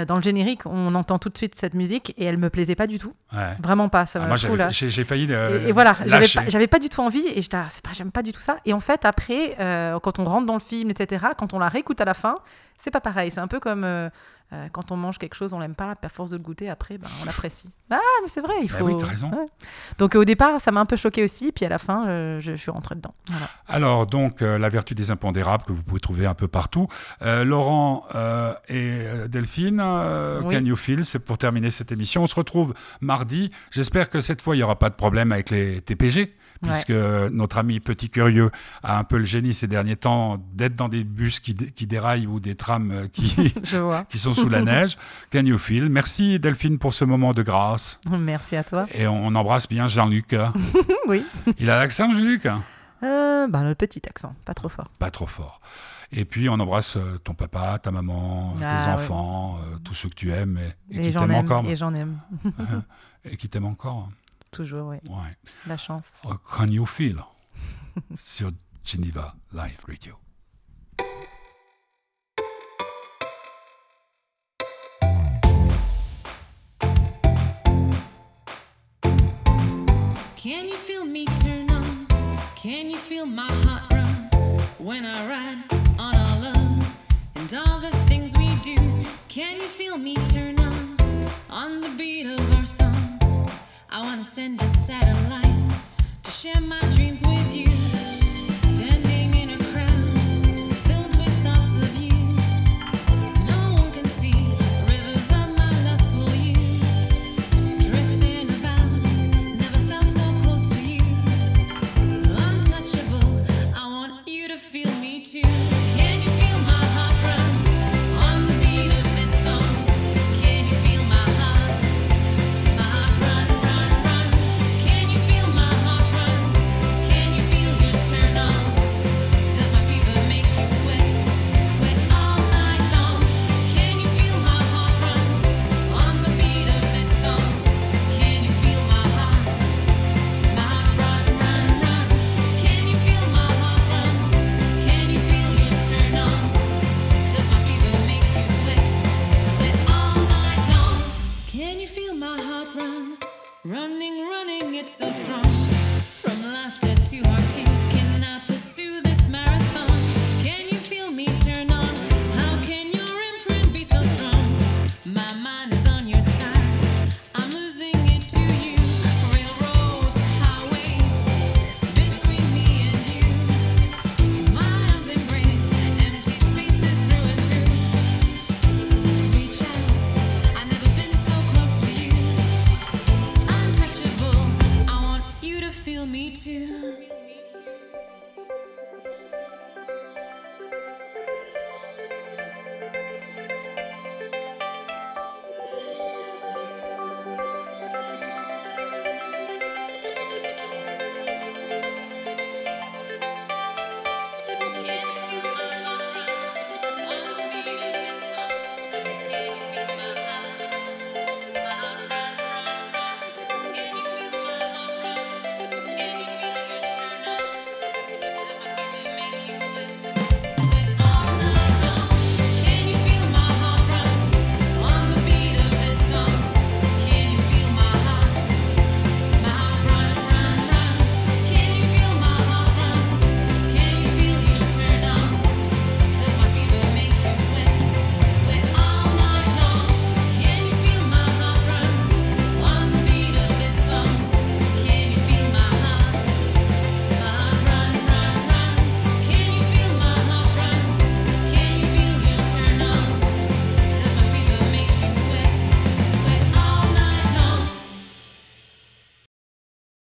dans le générique, on entend tout de suite cette musique et elle me plaisait pas du tout. Ouais. Vraiment pas. Ça Ah, moi, là. j'ai, failli Et, et voilà, j'avais pas, pas du tout envie et j'étais, ah, pas, j'aime pas du tout ça. Et en fait, après, euh, quand on rentre dans le film, etc., quand on la réécoute à la fin, c'est pas pareil. C'est un peu comme euh, euh, quand on mange quelque chose, on l'aime pas, à force de le goûter, après, ben, on l'apprécie. Ah, mais c'est vrai, il Bah faut. oui, t'as raison. Ouais. Donc au départ, ça m'a un peu choqué aussi, puis à la fin, euh, je, je suis rentrée dedans. Voilà. Alors, donc, euh, la vertu des impondérables que vous pouvez trouver un peu partout. Euh, Laurent euh, et Delphine, euh, Oui. Can You Feel, c'est pour terminer cette émission. On se retrouve mardi. J'espère que cette fois, il n'y aura pas de problème avec les TPG, puisque notre ami Petit Curieux a un peu le génie ces derniers temps d'être dans des bus qui, dé- qui déraillent ou des trams euh, qui, [laughs] [laughs] qui sont sous la neige. [laughs] Can You Feel? Merci Delphine pour ce moment de grâce. Merci à toi. Et on embrasse bien Jean-Luc. Oui. Il a l'accent, Jean-Luc? Euh, ben, le petit accent, pas trop fort. pas trop fort. Et puis on embrasse euh, ton papa, ta maman, Ah, tes ouais. enfants, euh, tous ceux que tu aimes et, et Et qui t'aiment aime. encore. Et j'en aime. et qui t'aiment encore. Toujours, oui. Ouais. La chance. Oh, Can you feel [laughs] sur Geneva Live Radio. Can you feel me turn on? Can you feel my heart run when I ride on our love and all the things we do? Can you feel me turn on on the beat of our song? I wanna send a satellite to share my dreams with you. Running, running, it's so strong. From laughter to our tears.